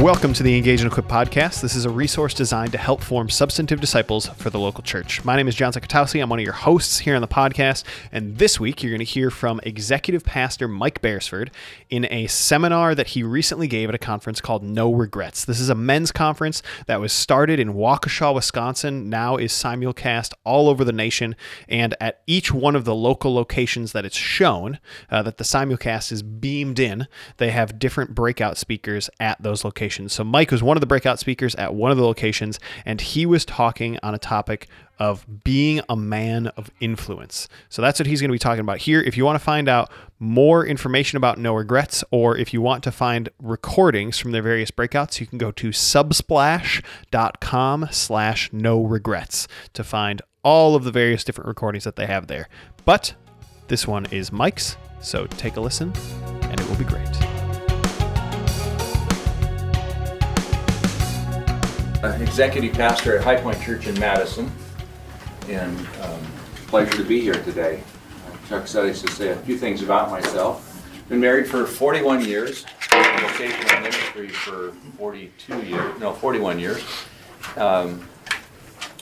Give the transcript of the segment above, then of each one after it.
Welcome to the Engage and Equip podcast. This is a resource designed to help form substantive disciples for the local church. My name is John Zakatowski. I'm one of your hosts here on the podcast. And this week, you're going to hear from Executive Pastor Mike Beresford in a seminar that he recently gave at a conference called No Regrets. This is a men's conference that was started in Waukesha, Wisconsin, now is simulcast all over the nation. And at each one of the local locations that it's shown, uh, that the simulcast is beamed in, they have different breakout speakers at those locations locations. So Mike was one of the breakout speakers at one of the locations, and he was talking on a topic of being a man of influence. So that's what he's going to be talking about here. If you want to find out more information about No Regrets, or if you want to find recordings from their various breakouts, you can go to subsplash.com slash no regrets to find all of the various different recordings that they have there. But this one is Mike's, so take a listen, and it will be great. Executive pastor at High Point Church in Madison, and um, pleasure to be here today. Chuck said I should say a few things about myself. Been married for 41 years, vocational ministry for 42 years, no, 41 years. Um,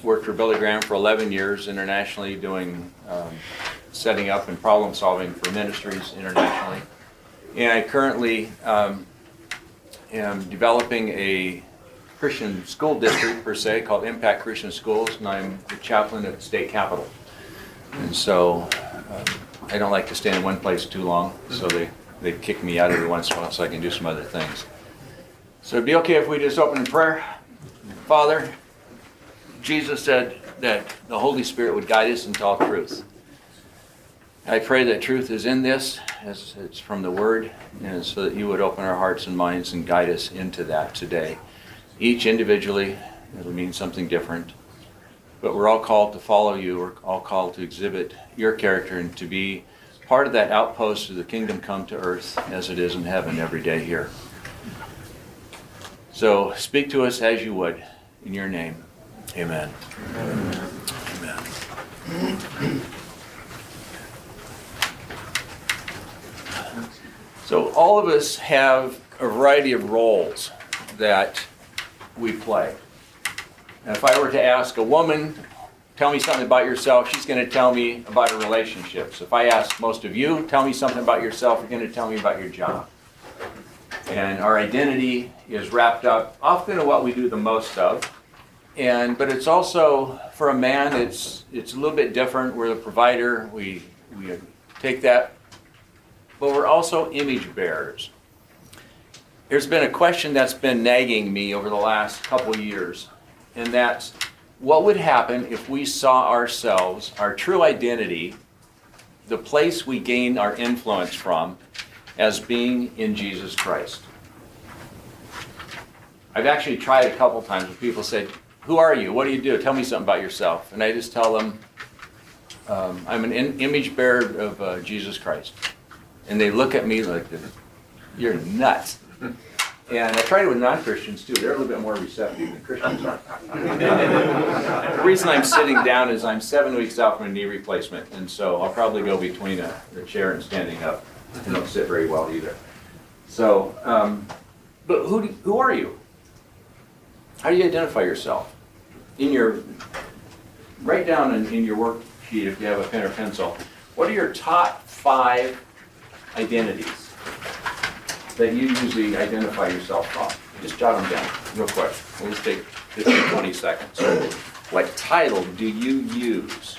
worked for Billy Graham for 11 years internationally, doing um, setting up and problem solving for ministries internationally. And I currently um, am developing a Christian school district per se called Impact Christian Schools, and I'm the chaplain at state capitol. And so um, I don't like to stay in one place too long, so they, they kick me out every once in a while so I can do some other things. So it'd be okay if we just open in prayer. Father, Jesus said that the Holy Spirit would guide us into all truth. I pray that truth is in this, as it's from the Word, and so that you would open our hearts and minds and guide us into that today each individually, it'll mean something different. But we're all called to follow you. We're all called to exhibit your character and to be part of that outpost of the kingdom come to earth as it is in heaven every day here. So speak to us as you would in your name. Amen. Amen. Amen. So all of us have a variety of roles that we play. And if I were to ask a woman, tell me something about yourself, she's going to tell me about her relationships. If I ask most of you, tell me something about yourself, you're going to tell me about your job. And our identity is wrapped up often in what we do the most of. And but it's also for a man it's it's a little bit different. We're the provider. We we take that but we're also image bearers there's been a question that's been nagging me over the last couple years, and that's what would happen if we saw ourselves, our true identity, the place we gain our influence from, as being in Jesus Christ? I've actually tried a couple times when people say, Who are you? What do you do? Tell me something about yourself. And I just tell them, um, I'm an in- image bearer of uh, Jesus Christ. And they look at me like, You're nuts. And I try it with non-Christians too. They're a little bit more receptive than Christians are. the reason I'm sitting down is I'm seven weeks out from a knee replacement, and so I'll probably go between a, a chair and standing up. I don't sit very well either. So, um, but who do, who are you? How do you identify yourself? In your write down in, in your worksheet if you have a pen or pencil. What are your top five identities? That you usually identify yourself from. Just jot them down, real quick. We'll just take 15, 20 seconds. What title do you use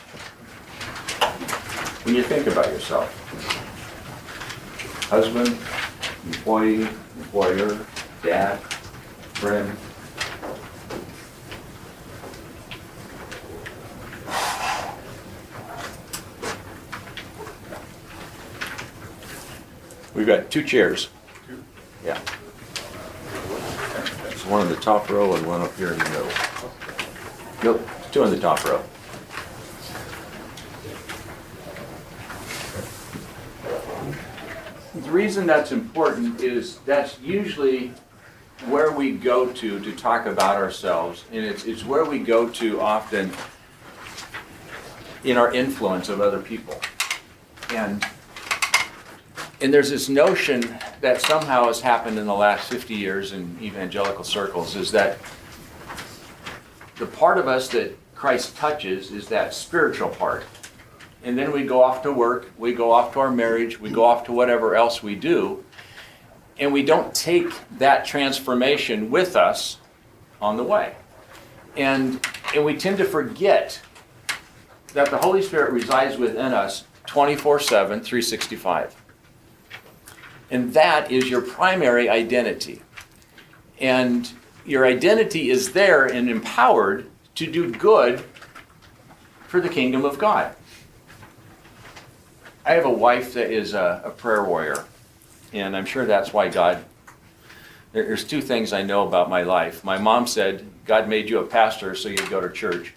when you think about yourself? Husband, employee, employer, dad, friend? We've got two chairs. Yeah. There's one in the top row and one up here in the middle. Nope, two in the top row. The reason that's important is that's usually where we go to to talk about ourselves, and it's, it's where we go to often in our influence of other people. And and there's this notion that somehow has happened in the last 50 years in evangelical circles is that the part of us that Christ touches is that spiritual part. And then we go off to work, we go off to our marriage, we go off to whatever else we do, and we don't take that transformation with us on the way. And, and we tend to forget that the Holy Spirit resides within us 24 7, 365. And that is your primary identity. And your identity is there and empowered to do good for the kingdom of God. I have a wife that is a, a prayer warrior, and I'm sure that's why God. There, there's two things I know about my life. My mom said, God made you a pastor so you'd go to church.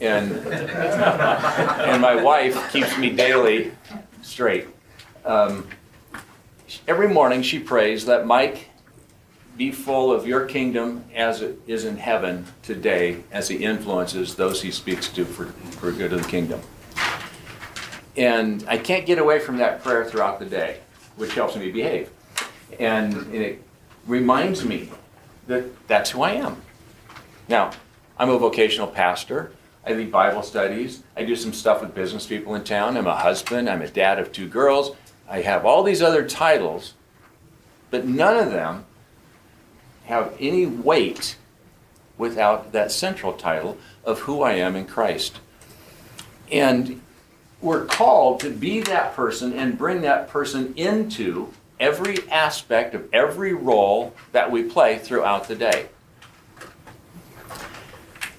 And, and my wife keeps me daily straight. Um, every morning she prays, Let Mike be full of your kingdom as it is in heaven today, as he influences those he speaks to for, for good of the kingdom. And I can't get away from that prayer throughout the day, which helps me behave. And, and it reminds me that that's who I am. Now, I'm a vocational pastor. I lead Bible studies. I do some stuff with business people in town. I'm a husband. I'm a dad of two girls. I have all these other titles, but none of them have any weight without that central title of who I am in Christ. And we're called to be that person and bring that person into every aspect of every role that we play throughout the day.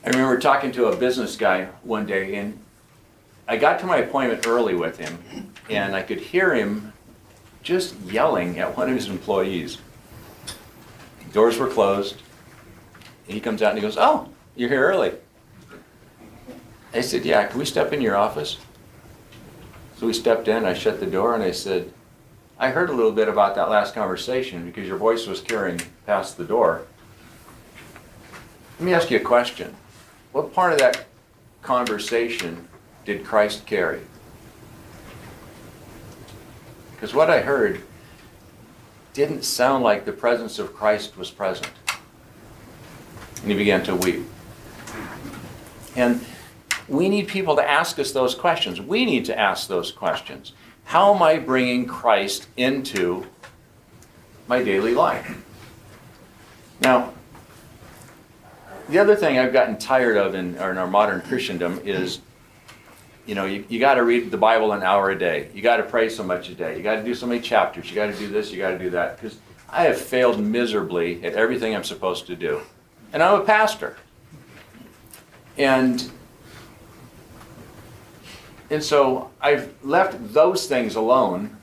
I remember talking to a business guy one day, and I got to my appointment early with him, and I could hear him just yelling at one of his employees. Doors were closed. He comes out and he goes, Oh, you're here early. I said, Yeah, can we step in your office? So we stepped in, I shut the door, and I said, I heard a little bit about that last conversation because your voice was carrying past the door. Let me ask you a question. What part of that conversation did Christ carry? Because what I heard didn't sound like the presence of Christ was present. And he began to weep. And we need people to ask us those questions. We need to ask those questions. How am I bringing Christ into my daily life? Now, the other thing I've gotten tired of in, in our modern Christendom is you know, you, you got to read the Bible an hour a day. You got to pray so much a day. You got to do so many chapters. You got to do this. You got to do that. Because I have failed miserably at everything I'm supposed to do. And I'm a pastor. And and so I've left those things alone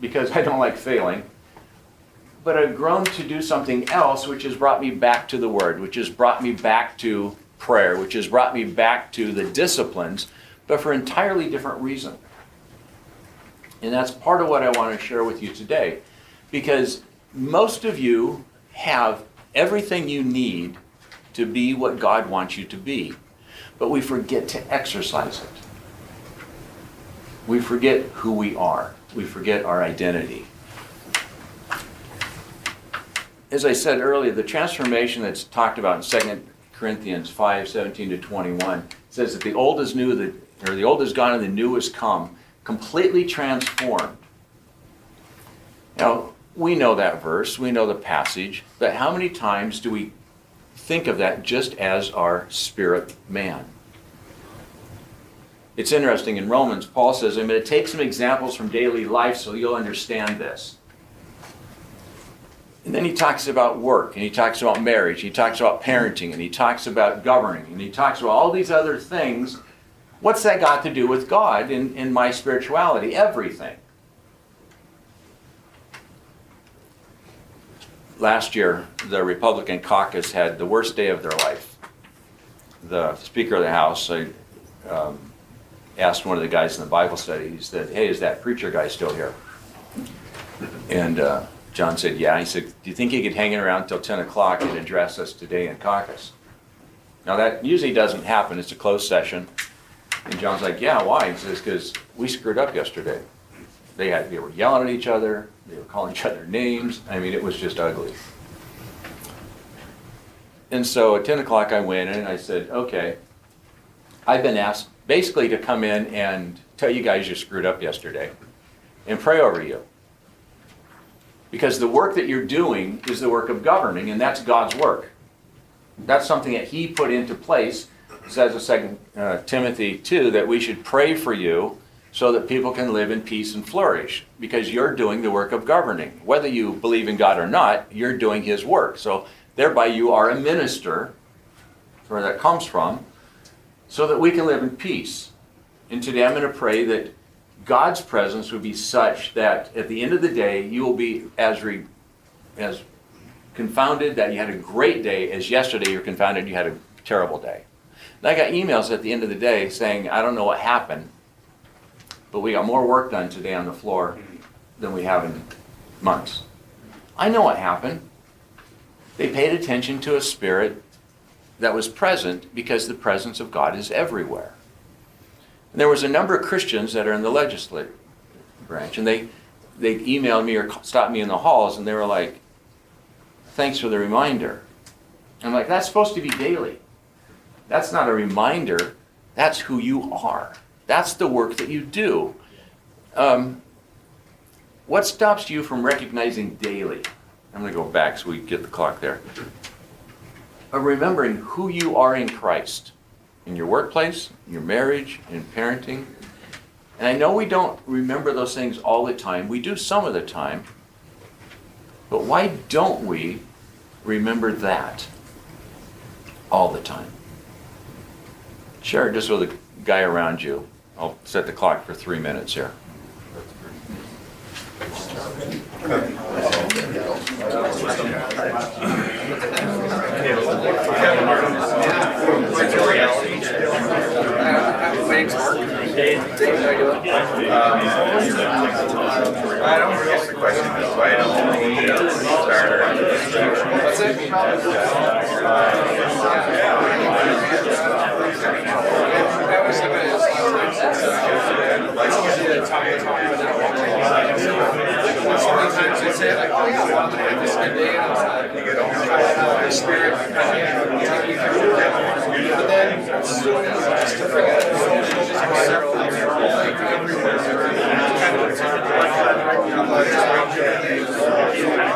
because I don't like failing. But I've grown to do something else, which has brought me back to the Word, which has brought me back to prayer, which has brought me back to the disciplines but for entirely different reason. And that's part of what I want to share with you today. Because most of you have everything you need to be what God wants you to be. But we forget to exercise it. We forget who we are. We forget our identity. As I said earlier, the transformation that's talked about in 2 Corinthians 5 17 to 21 says that the old is new, the or the old is gone and the new has come, completely transformed. Now, we know that verse, we know the passage, but how many times do we think of that just as our spirit man? It's interesting in Romans, Paul says, I'm going to take some examples from daily life so you'll understand this. And then he talks about work, and he talks about marriage, he talks about parenting, and he talks about governing, and he talks about all these other things What's that got to do with God in, in my spirituality? Everything. Last year, the Republican caucus had the worst day of their life. The Speaker of the House I, um, asked one of the guys in the Bible study, he said, Hey, is that preacher guy still here? And uh, John said, Yeah. He said, Do you think he could hang around until 10 o'clock and address us today in caucus? Now, that usually doesn't happen. It's a closed session. And John's like, yeah, why? He says, because we screwed up yesterday. They had they were yelling at each other. They were calling each other names. I mean, it was just ugly. And so at 10 o'clock, I went in and I said, okay, I've been asked basically to come in and tell you guys you screwed up yesterday and pray over you. Because the work that you're doing is the work of governing, and that's God's work. That's something that He put into place. Says in Second uh, Timothy 2 that we should pray for you so that people can live in peace and flourish because you're doing the work of governing. Whether you believe in God or not, you're doing His work. So thereby you are a minister, where that comes from, so that we can live in peace. And today I'm going to pray that God's presence would be such that at the end of the day, you will be as, re, as confounded that you had a great day as yesterday you're confounded you had a terrible day. And I got emails at the end of the day saying, I don't know what happened, but we got more work done today on the floor than we have in months. I know what happened. They paid attention to a spirit that was present because the presence of God is everywhere. And there was a number of Christians that are in the legislative branch, and they they emailed me or stopped me in the halls, and they were like, "Thanks for the reminder." I'm like, "That's supposed to be daily. That's not a reminder. That's who you are. That's the work that you do." Um, what stops you from recognizing daily? I'm going to go back so we get the clock there. Of remembering who you are in Christ in your workplace, in your marriage, in parenting. And I know we don't remember those things all the time. We do some of the time. But why don't we remember that all the time? Share it just with the guy around you. I'll set the clock for three minutes here. Thanks, Mark. Dave, how you doing? I don't forget the question, that's why I don't start. What's it? Uh, That was something else last time. Like, somebody did talk, talk about that. Sometimes I'm you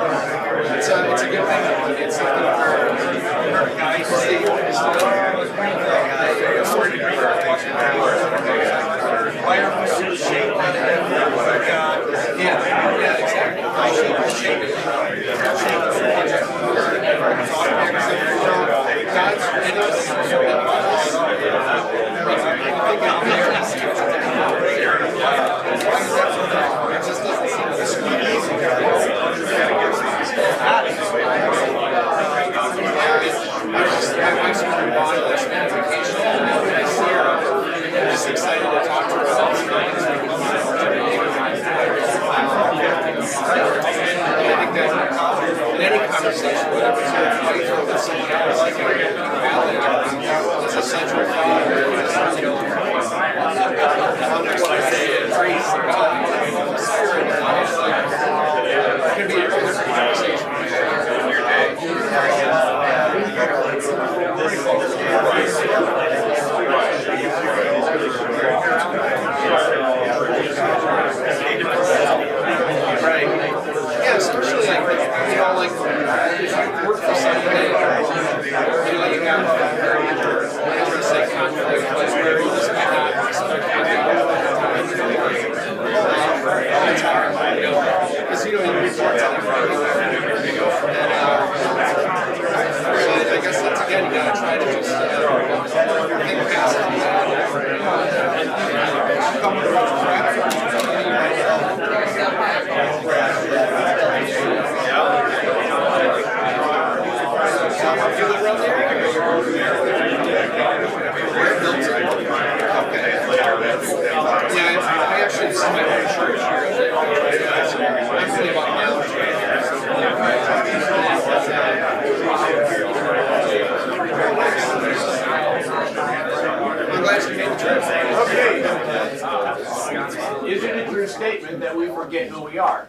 we are.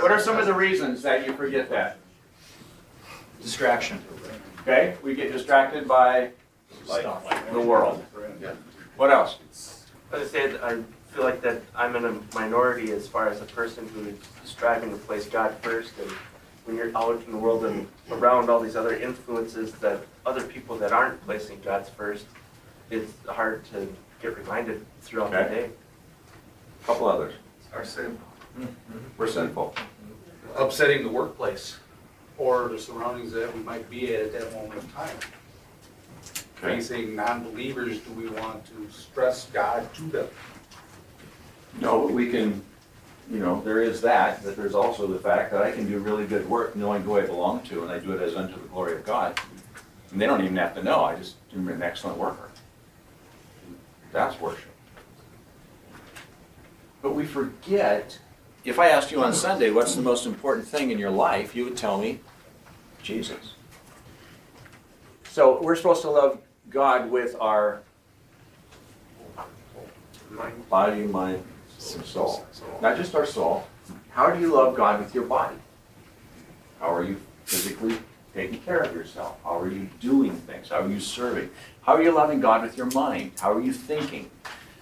What are some of the reasons that you forget that? Distraction. Okay, we get distracted by stuff. the world. What else? I would say I feel like that I'm in a minority as far as a person who is striving to place God first. And when you're out in the world and around all these other influences that other people that aren't placing God's first, it's hard to get reminded throughout the day. A couple others. Our sin, We're sinful. upsetting the workplace or the surroundings that we might be at at that moment in time. Okay. Facing non-believers, do we want to stress God to them? No, but we can, you know, there is that, but there's also the fact that I can do really good work knowing who I belong to, and I do it as unto the glory of God. And they don't even have to know, I just am an excellent worker. That's worship. But we forget, if I asked you on Sunday, what's the most important thing in your life, you would tell me, Jesus. So we're supposed to love God with our body, mind, soul. Not just our soul. How do you love God with your body? How are you physically taking care of yourself? How are you doing things? How are you serving? How are you loving God with your mind? How are you thinking?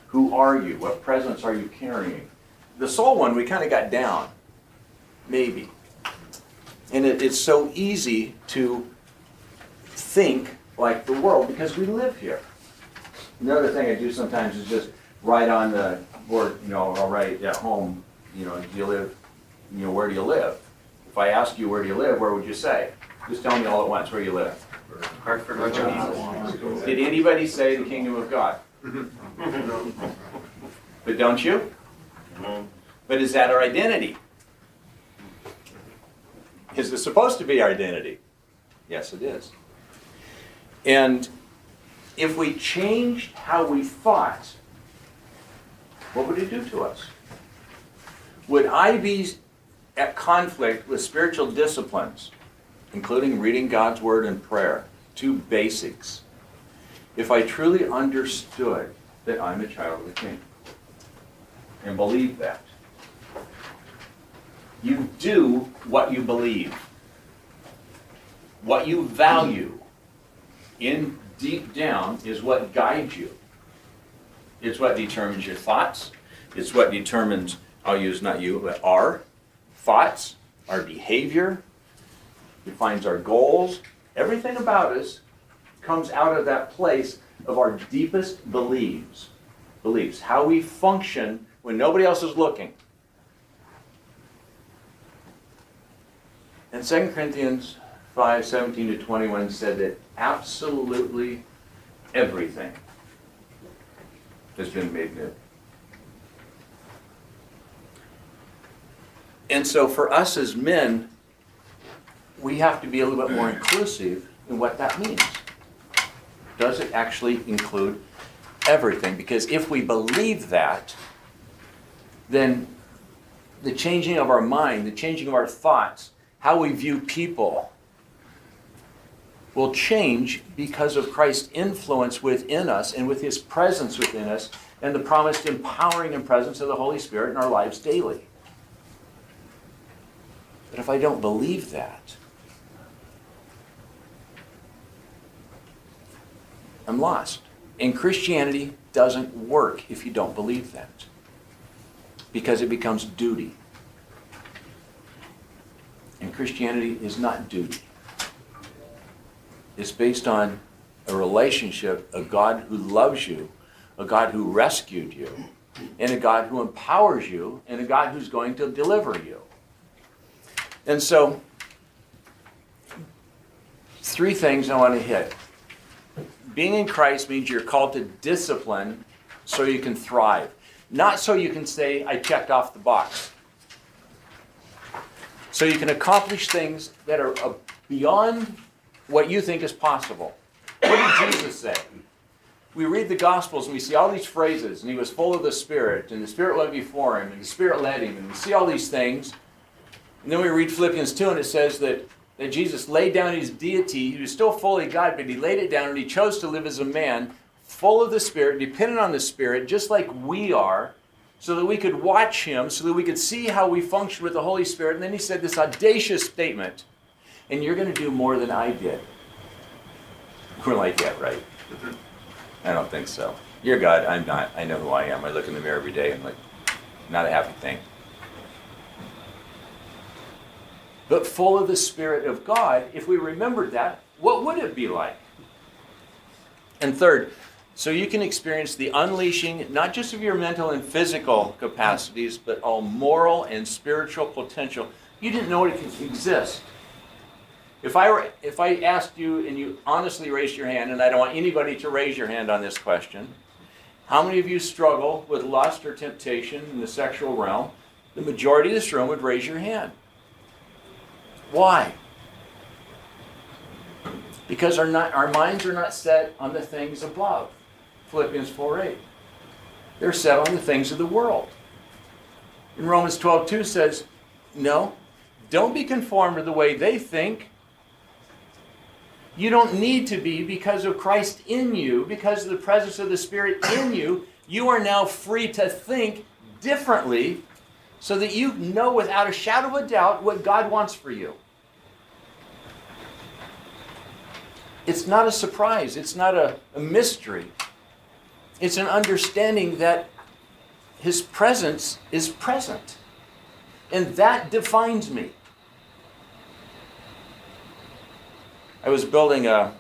Who are you? What presence are you carrying? The soul one, we kind of got down. Maybe. And it, it's so easy to think like the world because we live here. Another thing I do sometimes is just write on the board, you know, I'll write at home, you know, do you live, you know, where do you live? If I ask you where do you live, where would you say? Just tell me all at once where you live. Hartford, Virginia. Did anybody say the kingdom of God? Mm-hmm. But don't you? But is that our identity? Is it supposed to be our identity? Yes, it is. And if we changed how we thought, what would it do to us? Would I be at conflict with spiritual disciplines, including reading God's Word and prayer, two basics, if I truly understood that I'm a child of the King and believe that? You do what you believe, what you value in deep down is what guides you. It's what determines your thoughts. It's what determines, I'll use not you, but our thoughts, our behavior, defines our goals. Everything about us comes out of that place of our deepest beliefs. Beliefs. How we function when nobody else is looking. And 2 Corinthians 5 17 to 21 said that absolutely everything has been made new. And so for us as men, we have to be a little bit more inclusive in what that means. Does it actually include everything? Because if we believe that, then the changing of our mind, the changing of our thoughts, how we view people will change because of Christ's influence within us and with his presence within us and the promised empowering and presence of the Holy Spirit in our lives daily. But if I don't believe that, I'm lost. And Christianity doesn't work if you don't believe that. Because it becomes duty. And Christianity is not duty. It's based on a relationship, a God who loves you, a God who rescued you, and a God who empowers you, and a God who's going to deliver you. And so, three things I want to hit. Being in Christ means you're called to discipline so you can thrive, not so you can say, I checked off the box. So you can accomplish things that are uh, beyond what you think is possible. What did Jesus say? We read the Gospels and we see all these phrases, and he was full of the Spirit, and the Spirit went before him, and the Spirit led him, and we see all these things. And then we read Philippians 2, and it says that, that Jesus laid down his deity. He was still fully God, but he laid it down, and he chose to live as a man, full of the Spirit, dependent on the Spirit, just like we are. so that we could watch him, so that we could see how we function with the Holy Spirit. And then he said this audacious statement, and you're going to do more than I did. We're like, yeah, right. I don't think so. You're God, I'm not. I know who I am. I look in the mirror every day and I'm like, not a happy thing. But full of the Spirit of God, if we remembered that, what would it be like? And third, so you can experience the unleashing, not just of your mental and physical capacities, but all moral and spiritual potential. You didn't know it could exist. If I were, if I asked you and you honestly raised your hand, and I don't want anybody to raise your hand on this question, how many of you struggle with lust or temptation in the sexual realm? The majority of this room would raise your hand. Why? Because our, not, our minds are not set on the things above. Philippians 4 8. They're set on the things of the world. And Romans 12.2 says, No, don't be conformed to the way they think. You don't need to be because of Christ in you, because of the presence of the Spirit in you. You are now free to think differently so that you know without a shadow of a doubt what God wants for you. It's not a surprise, it's not a, a mystery. It's an understanding that His presence is present. And that defines me. I was building a,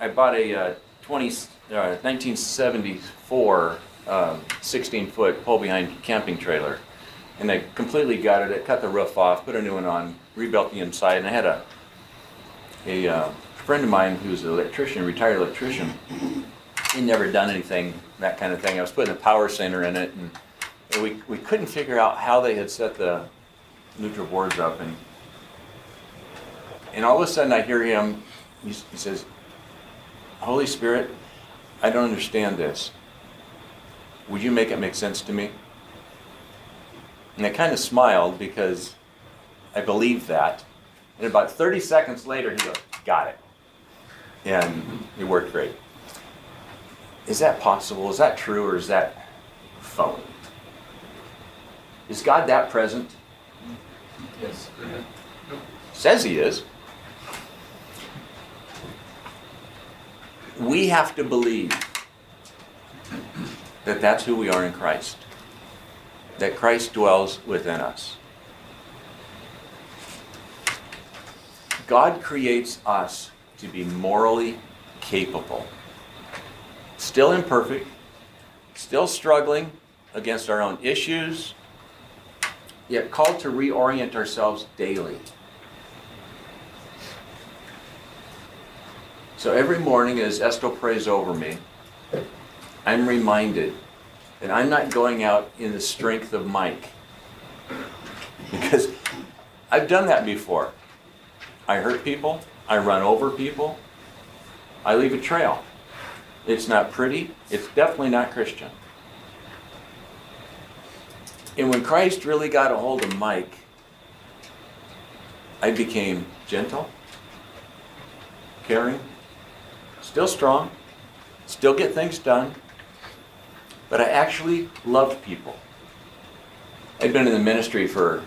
I bought a uh, 20, uh, 1974 um, 16 foot pull behind camping trailer. And I completely gutted it, cut the roof off, put a new one on, rebuilt the inside, and I had a, a uh, friend of mine who's an electrician, retired electrician. He'd never done anything, that kind of thing. I was putting a power center in it, and we, we couldn't figure out how they had set the neutral boards up. And, and all of a sudden I hear him, he, he says, Holy Spirit, I don't understand this. Would you make it make sense to me? And I kind of smiled because I believed that. And about 30 seconds later, he goes, Got it. And it worked great. Is that possible? Is that true or is that phony? Is God that present? Yes. Says he is. We have to believe that that's who we are in Christ. That Christ dwells within us. God creates us to be morally capable. Still imperfect, still struggling against our own issues, yet called to reorient ourselves daily. So every morning as Esto prays over me, I'm reminded that I'm not going out in the strength of Mike. Because I've done that before. I hurt people, I run over people, I leave a trail. It's not pretty, it's definitely not Christian. And when Christ really got a hold of Mike, I became gentle, caring, still strong, still get things done, but I actually loved people. I'd been in the ministry for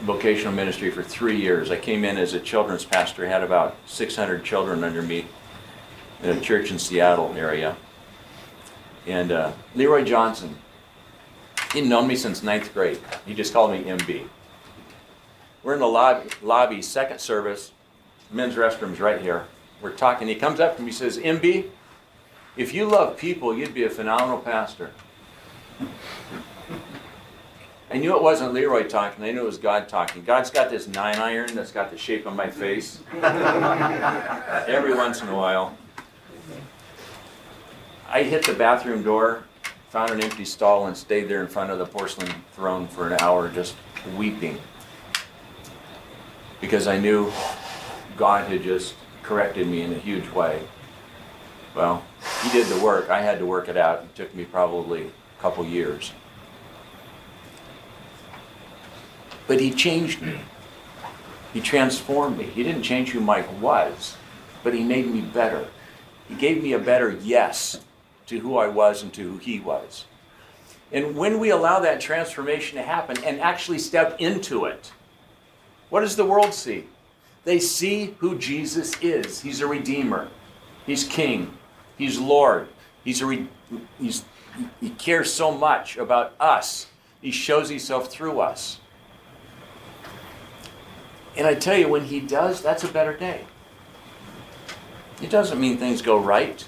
vocational ministry for three years. I came in as a children's pastor, had about 600 children under me a church in Seattle area. And uh, Leroy Johnson, he'd known me since ninth grade. He just called me MB. We're in the lobby, lobby second service, men's restrooms right here. We're talking. He comes up to me, he says, MB, if you love people, you'd be a phenomenal pastor. I knew it wasn't Leroy talking. I knew it was God talking. God's got this nine iron that's got the shape of my face. Every once in a while. I hit the bathroom door, found an empty stall, and stayed there in front of the porcelain throne for an hour just weeping. Because I knew God had just corrected me in a huge way. Well, He did the work. I had to work it out. It took me probably a couple years. But he changed me. He transformed me. He didn't change who Mike was, but he made me better. He gave me a better yes to who I was and to who he was. And when we allow that transformation to happen and actually step into it, what does the world see? They see who Jesus is. He's a redeemer. He's king. He's Lord. He's a re- he's, he cares so much about us. He shows himself through us. And I tell you, when he does, that's a better day. It doesn't mean things go right.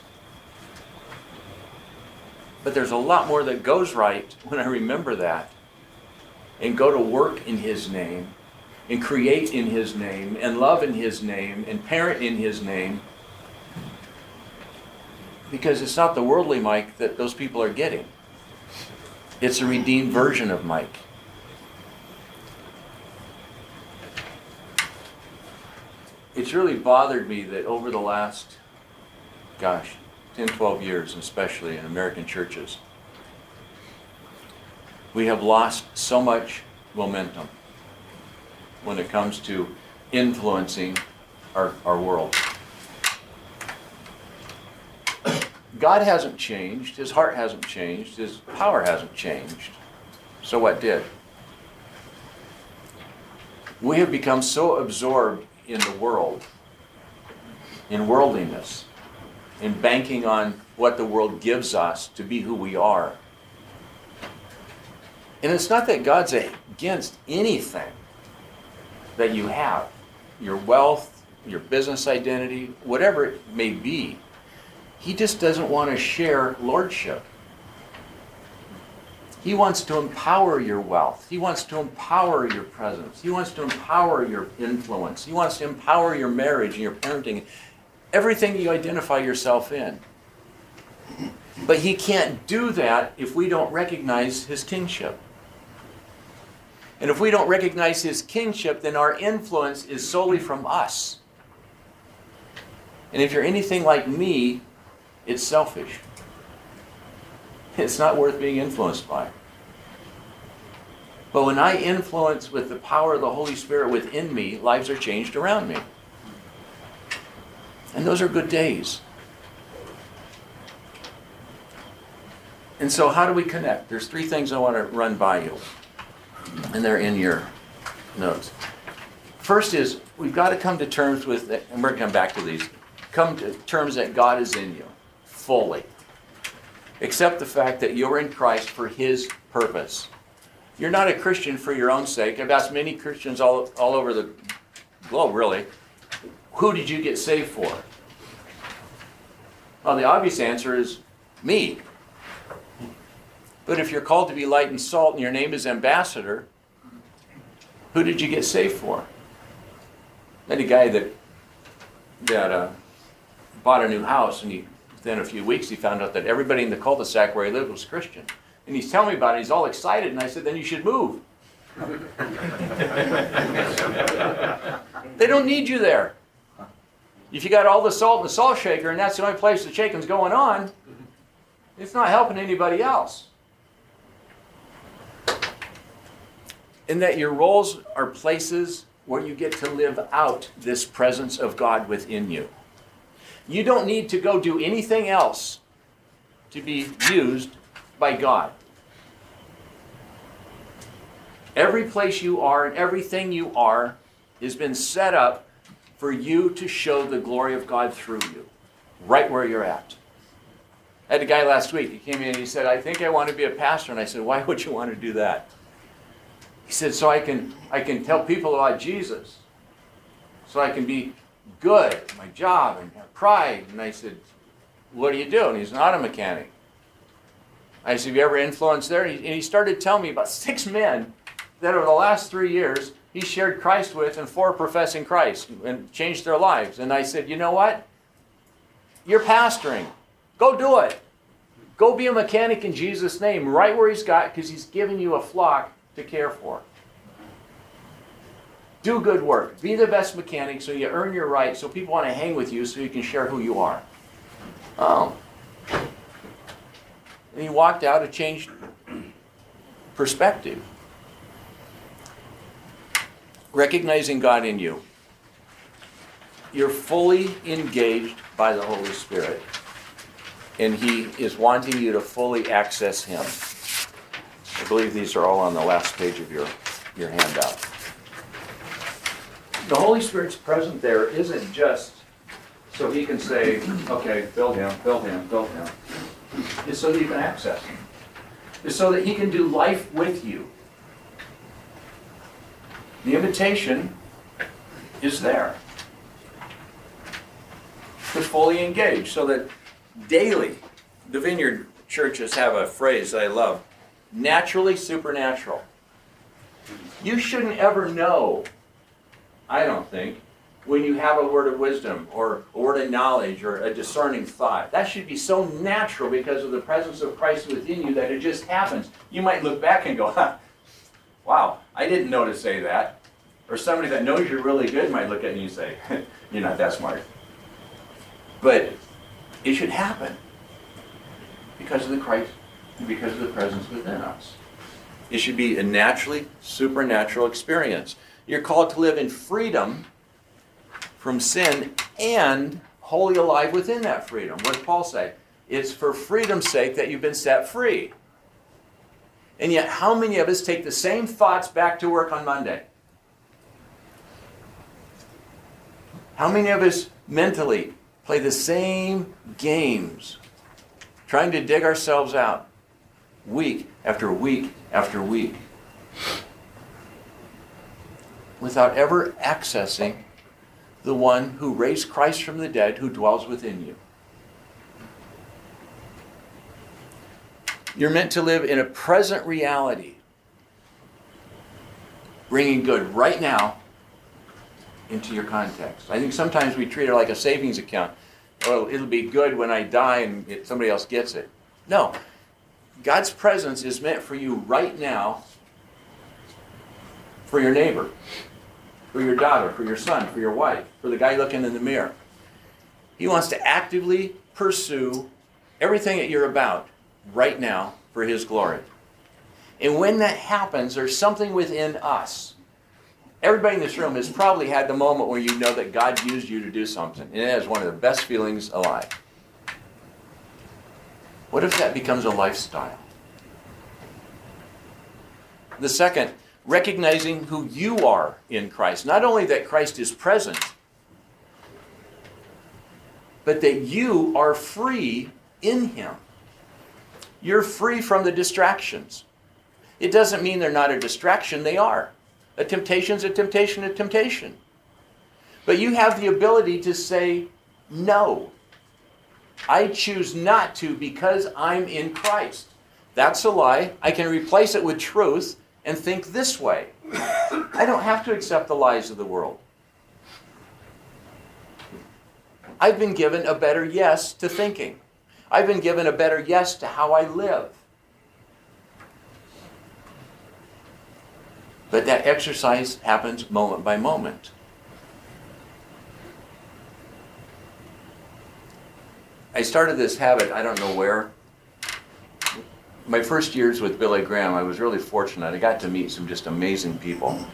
But there's a lot more that goes right when I remember that and go to work in His name and create in His name and love in His name and parent in His name. Because it's not the worldly Mike that those people are getting, it's a redeemed version of Mike. It's really bothered me that over the last, gosh, 10, 12 years, especially in American churches, we have lost so much momentum when it comes to influencing our, our world. God hasn't changed, his heart hasn't changed, his power hasn't changed. So what did? We have become so absorbed in the world, in worldliness, in banking on what the world gives us to be who we are. And it's not that God's against anything that you have your wealth, your business identity, whatever it may be. He just doesn't want to share lordship. He wants to empower your wealth. He wants to empower your presence. He wants to empower your influence. He wants to empower your marriage and your parenting everything you identify yourself in. But he can't do that if we don't recognize his kingship. And if we don't recognize his kingship, then our influence is solely from us. And if you're anything like me, it's selfish. It's not worth being influenced by. But when I influence with the power of the Holy Spirit within me, lives are changed around me. And those are good days. And so, how do we connect? There's three things I want to run by you, and they're in your notes. First is we've got to come to terms with, and we're going to come back to these, come to terms that God is in you fully. Accept the fact that you're in Christ for His purpose. You're not a Christian for your own sake. I've asked many Christians all, all over the globe, really, who did you get saved for? Well, the obvious answer is me. But if you're called to be light and salt and your name is ambassador, who did you get saved for? Met a guy that that uh, bought a new house, and he within a few weeks he found out that everybody in the cul-de-sac where he lived was Christian. And he's telling me about it. He's all excited, and I said, "Then you should move." they don't need you there. If you got all the salt in the salt shaker and that's the only place the shaking's going on, it's not helping anybody else. In that your roles are places where you get to live out this presence of God within you. You don't need to go do anything else to be used by God. Every place you are and everything you are has been set up for you to show the glory of God through you, right where you're at. I had a guy last week, he came in and he said, I think I want to be a pastor. And I said, Why would you want to do that? He said, So I can, I can tell people about Jesus. So I can be good at my job and have pride. And I said, What do you do? And he's not a mechanic. I said, Have you ever influenced there? And he, and he started telling me about six men that over the last three years he shared Christ with and for professing Christ and changed their lives. And I said, you know what? You're pastoring. Go do it. Go be a mechanic in Jesus' name, right where he's got, because he's given you a flock to care for. Do good work. Be the best mechanic so you earn your right, so people want to hang with you so you can share who you are. Oh. And he walked out a changed perspective recognizing God in you. You're fully engaged by the Holy Spirit, and He is wanting you to fully access Him. I believe these are all on the last page of your, your handout. The Holy Spirit's present there isn't just so he can say, okay, fill him, fill him, fill him. It's so that you can access him. It's so that he can do life with you. The invitation is there to fully engage so that daily, the vineyard churches have a phrase I love naturally supernatural. You shouldn't ever know, I don't think, when you have a word of wisdom or a word of knowledge or a discerning thought. That should be so natural because of the presence of Christ within you that it just happens. You might look back and go, huh, wow, I didn't know to say that. Or somebody that knows you're really good might look at you and say, you're not that smart. But it should happen because of the Christ, and because of the presence within us. It should be a naturally supernatural experience. You're called to live in freedom from sin and wholly alive within that freedom. What did Paul say? It's for freedom's sake that you've been set free. And yet, how many of us take the same thoughts back to work on Monday? How many of us mentally play the same games, trying to dig ourselves out week after week after week, without ever accessing the one who raised Christ from the dead who dwells within you. You're meant to live in a present reality, bringing good right now into your context. I think sometimes we treat it like a savings account. Oh, it'll be good when I die and it, somebody else gets it. No. God's presence is meant for you right now for your neighbor for your daughter, for your son, for your wife, for the guy looking in the mirror. He wants to actively pursue everything that you're about right now for His glory. And when that happens, there's something within us. Everybody in this room has probably had the moment where you know that God used you to do something. And it is one of the best feelings alive. What if that becomes a lifestyle? The second recognizing who you are in Christ. Not only that Christ is present, but that you are free in Him. You're free from the distractions. It doesn't mean they're not a distraction, they are. A temptation's a temptation, a temptation. But you have the ability to say, no. I choose not to because I'm in Christ. That's a lie. I can replace it with truth and think this way. I don't have to accept the lies of the world. I've been given a better yes to thinking. I've been given a better yes to how I live. But that exercise happens moment by moment. I started this habit, I don't know where, my first years with Billy Graham, I was really fortunate. I got to meet some just amazing people.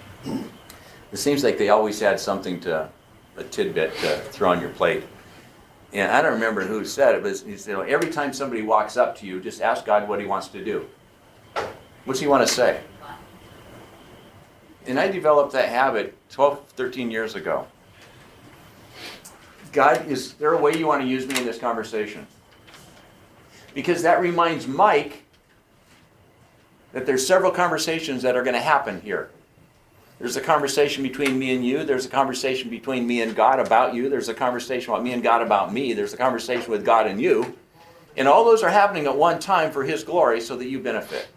It seems like they always had something to, a tidbit to throw on your plate. And I don't remember who said it, but he said, every time somebody walks up to you, just ask God what he wants to do. What's he want to say? And I developed that habit 12, 13 years ago. God, is there a way you want to use me in this conversation? Because that reminds Mike that there's several conversations that are going to happen here. There's a conversation between me and you. There's a conversation between me and God about you. There's a conversation about me and God about me. There's a conversation with God and you. And all those are happening at one time for His glory so that you benefit.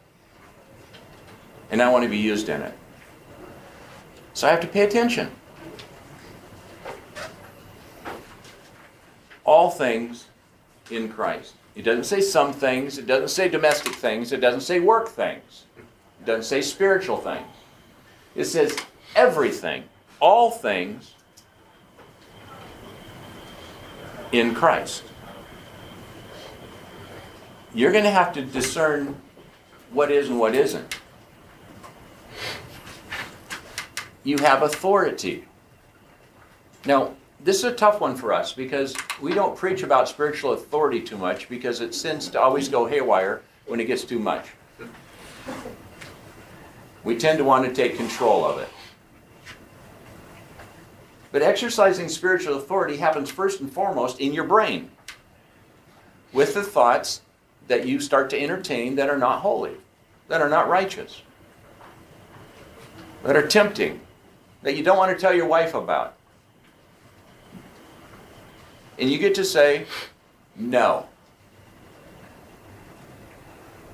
And I want to be used in it. So I have to pay attention. All things in Christ. It doesn't say some things, it doesn't say domestic things, it doesn't say work things, it doesn't say spiritual things. It says everything, all things in Christ. You're going to have to discern what is and what isn't. You have authority. Now, this is a tough one for us because we don't preach about spiritual authority too much because it tends to always go haywire when it gets too much. We tend to want to take control of it. But exercising spiritual authority happens first and foremost in your brain with the thoughts that you start to entertain that are not holy, that are not righteous, that are tempting, that you don't want to tell your wife about. And you get to say, no.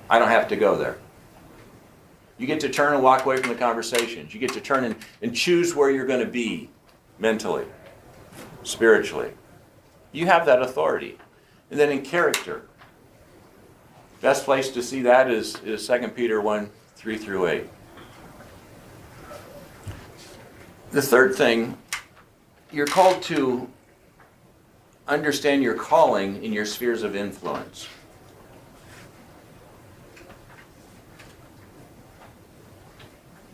I don't have to go there. You get to turn and walk away from the conversations. You get to turn and, and choose where you're going to be mentally, spiritually. You have that authority. And then in character, best place to see that is, is 2 Peter 1 3 through 8. The third thing, you're called to understand your calling in your spheres of influence.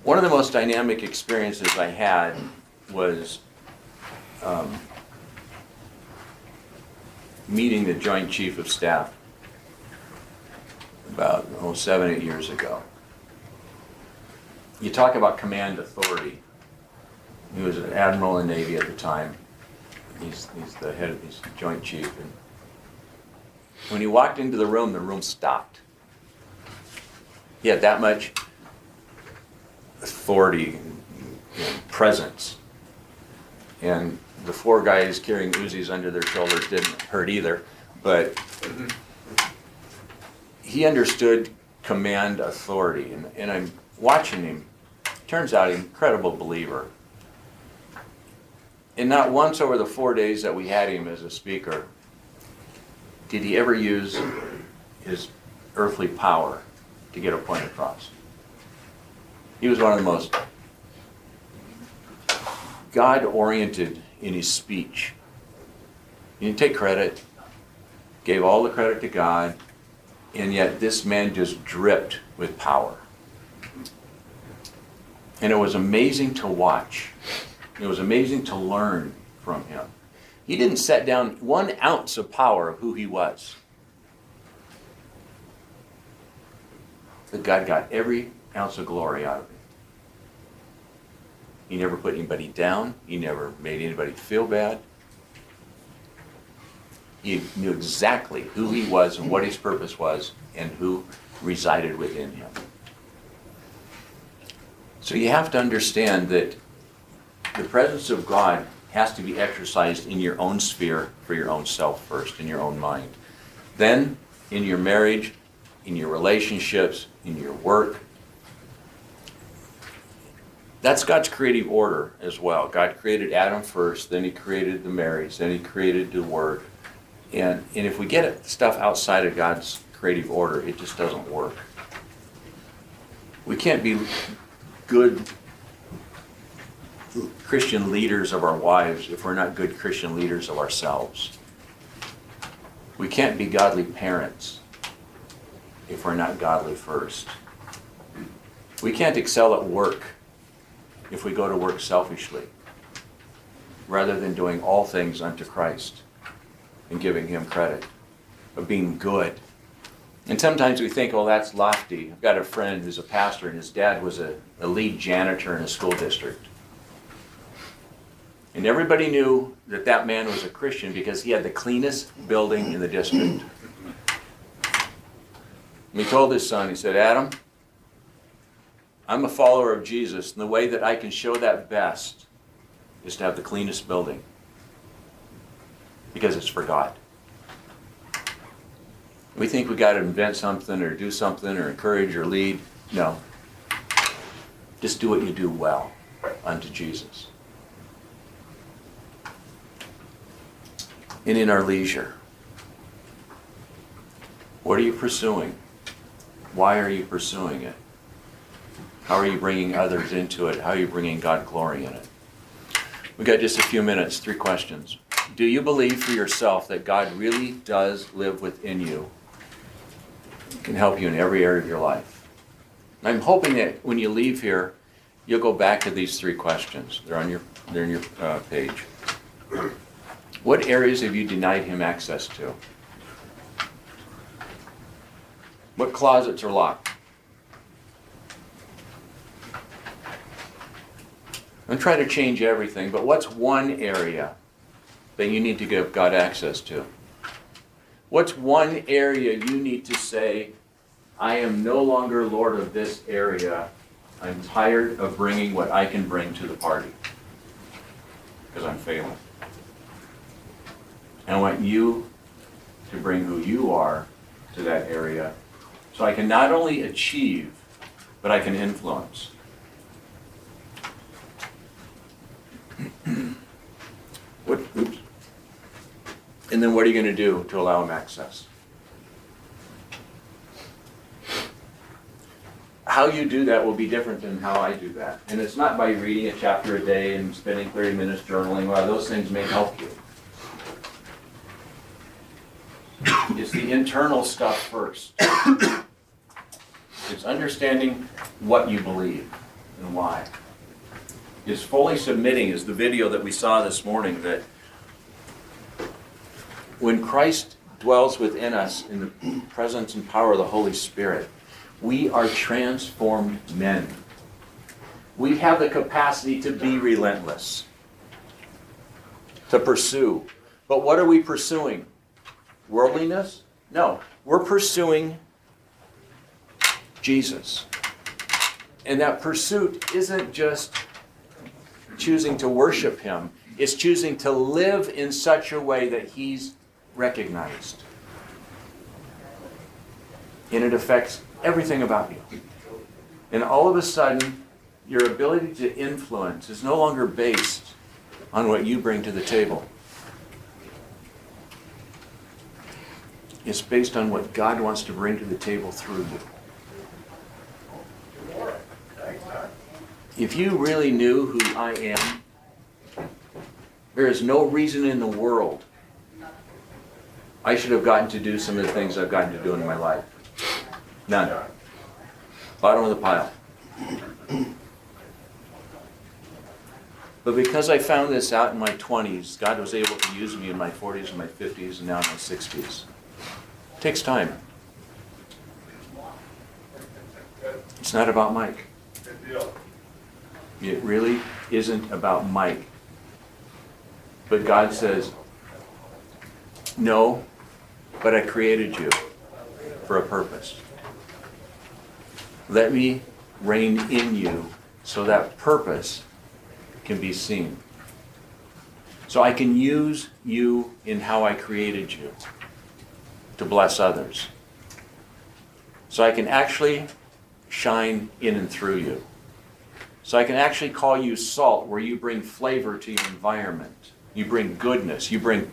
One of the most dynamic experiences I had was um, meeting the Joint Chief of Staff about oh, seven, eight years ago. You talk about command authority. He was an admiral in the Navy at the time. He's, he's the head of this Joint Chief. And when he walked into the room, the room stopped. He had that much authority and presence. And the four guys carrying Uzis under their shoulders didn't hurt either, but he understood command authority. And, and I'm watching him. Turns out, incredible believer. And not once over the four days that we had him as a speaker did he ever use his earthly power to get a point across. He was one of the most God oriented in his speech. He didn't take credit, gave all the credit to God, and yet this man just dripped with power. And it was amazing to watch. It was amazing to learn from him. He didn't set down one ounce of power of who he was. But God got every ounce of glory out of him. He never put anybody down. He never made anybody feel bad. He knew exactly who he was and what his purpose was and who resided within him. So you have to understand that the presence of God has to be exercised in your own sphere for your own self first, in your own mind. Then, in your marriage, in your relationships, in your work, that's God's creative order as well. God created Adam first, then He created the Marys, then He created the work. And, and if we get stuff outside of God's creative order, it just doesn't work. We can't be good Christian leaders of our wives if we're not good Christian leaders of ourselves. We can't be godly parents if we're not godly first. We can't excel at work if we go to work selfishly, rather than doing all things unto Christ and giving Him credit, of being good. And sometimes we think, oh, that's lofty. I've got a friend who's a pastor, and his dad was a, a lead janitor in a school district. And everybody knew that that man was a Christian because he had the cleanest building in the district. And he told his son, he said, Adam, I'm a follower of Jesus, and the way that I can show that best is to have the cleanest building because it's for God. We think we got to invent something or do something or encourage or lead. No. Just do what you do well unto Jesus. And in our leisure, what are you pursuing? Why are you pursuing it? How are you bringing others into it? How are you bringing God glory in it? We've got just a few minutes, three questions. Do you believe for yourself that God really does live within you? Can help you in every area of your life. I'm hoping that when you leave here, you'll go back to these three questions. They're on your they're on your uh, page. What areas have you denied him access to? What closets are locked? I'm trying to change everything, but what's one area that you need to give God access to? What's one area you need to say, I am no longer Lord of this area. I'm tired of bringing what I can bring to the party because I'm failing. And I want you to bring who you are to that area so I can not only achieve, but I can influence. what, oops. And then what are you going to do to allow him access? How you do that will be different than how I do that. And it's not by reading a chapter a day and spending 30 minutes journaling, while those things may help you. It's the internal stuff first. It's understanding what you believe and why. It's fully submitting, is the video that we saw this morning, that when Christ dwells within us in the presence and power of the Holy Spirit, we are transformed men. We have the capacity to be relentless, to pursue. But what are we pursuing? Worldliness? No. We're pursuing Jesus. And that pursuit isn't just choosing to worship Him, is choosing to live in such a way that He's recognized. And it affects everything about you. And all of a sudden, your ability to influence is no longer based on what you bring to the table. It's based on what God wants to bring to the table through you. If you really knew who I am, there is no reason in the world I should have gotten to do some of the things I've gotten to do in my life. None. Bottom of the pile. But because I found this out in my 20s, God was able to use me in my 40s and my 50s and now in my 60s. It takes time. It's not about Mike. It really isn't about Mike. But God says, No, but I created you for a purpose. Let me reign in you so that purpose can be seen. So I can use you in how I created you to bless others. So I can actually shine in and through you. So I can actually call you salt where you bring flavor to your environment. You bring goodness. You bring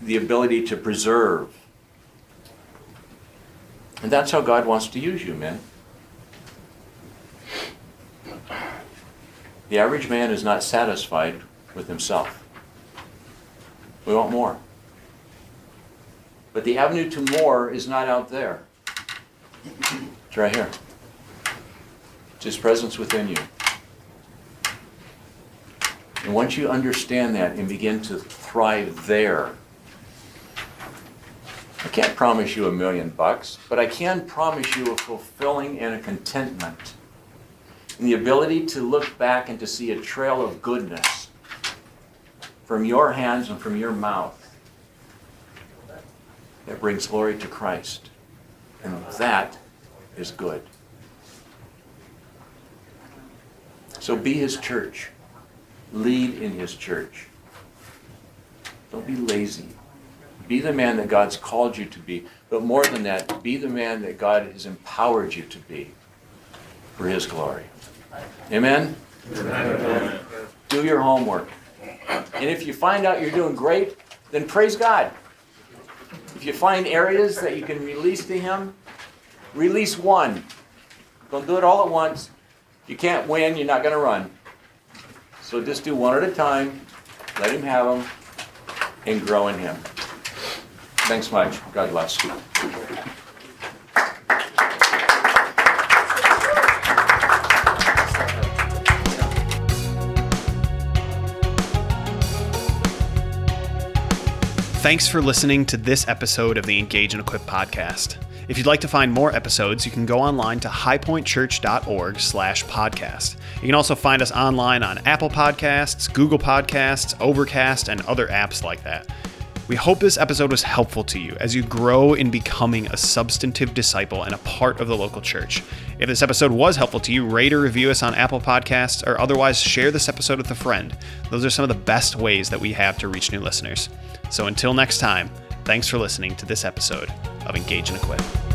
the ability to preserve. And that's how God wants to use you, men. The average man is not satisfied with himself. We want more. But the avenue to more is not out there. It's right here. It's His presence within you. And once you understand that and begin to thrive there, I can't promise you a million bucks, but I can promise you a fulfilling and a contentment. And the ability to look back and to see a trail of goodness from your hands and from your mouth that brings glory to Christ. And that is good. So be his church. Lead in his church. Don't be lazy. Be the man that God's called you to be. But more than that, be the man that God has empowered you to be for his glory. Amen? Amen. Do your homework. And if you find out you're doing great, then praise God. If you find areas that you can release to Him, release one. Don't do it all at once. You can't win, you're not going to run. So just do one at a time, let Him have them, and grow in Him. Thanks much. God bless you. Thanks for listening to this episode of the Engage and Equip podcast. If you'd like to find more episodes, you can go online to highpointchurch.org slash podcast. You can also find us online on Apple Podcasts, Google Podcasts, Overcast, and other apps like that. We hope this episode was helpful to you as you grow in becoming a substantive disciple and a part of the local church. If this episode was helpful to you, rate or review us on Apple Podcasts or otherwise share this episode with a friend. Those are some of the best ways that we have to reach new listeners. So until next time, thanks for listening to this episode of Engage and Equip.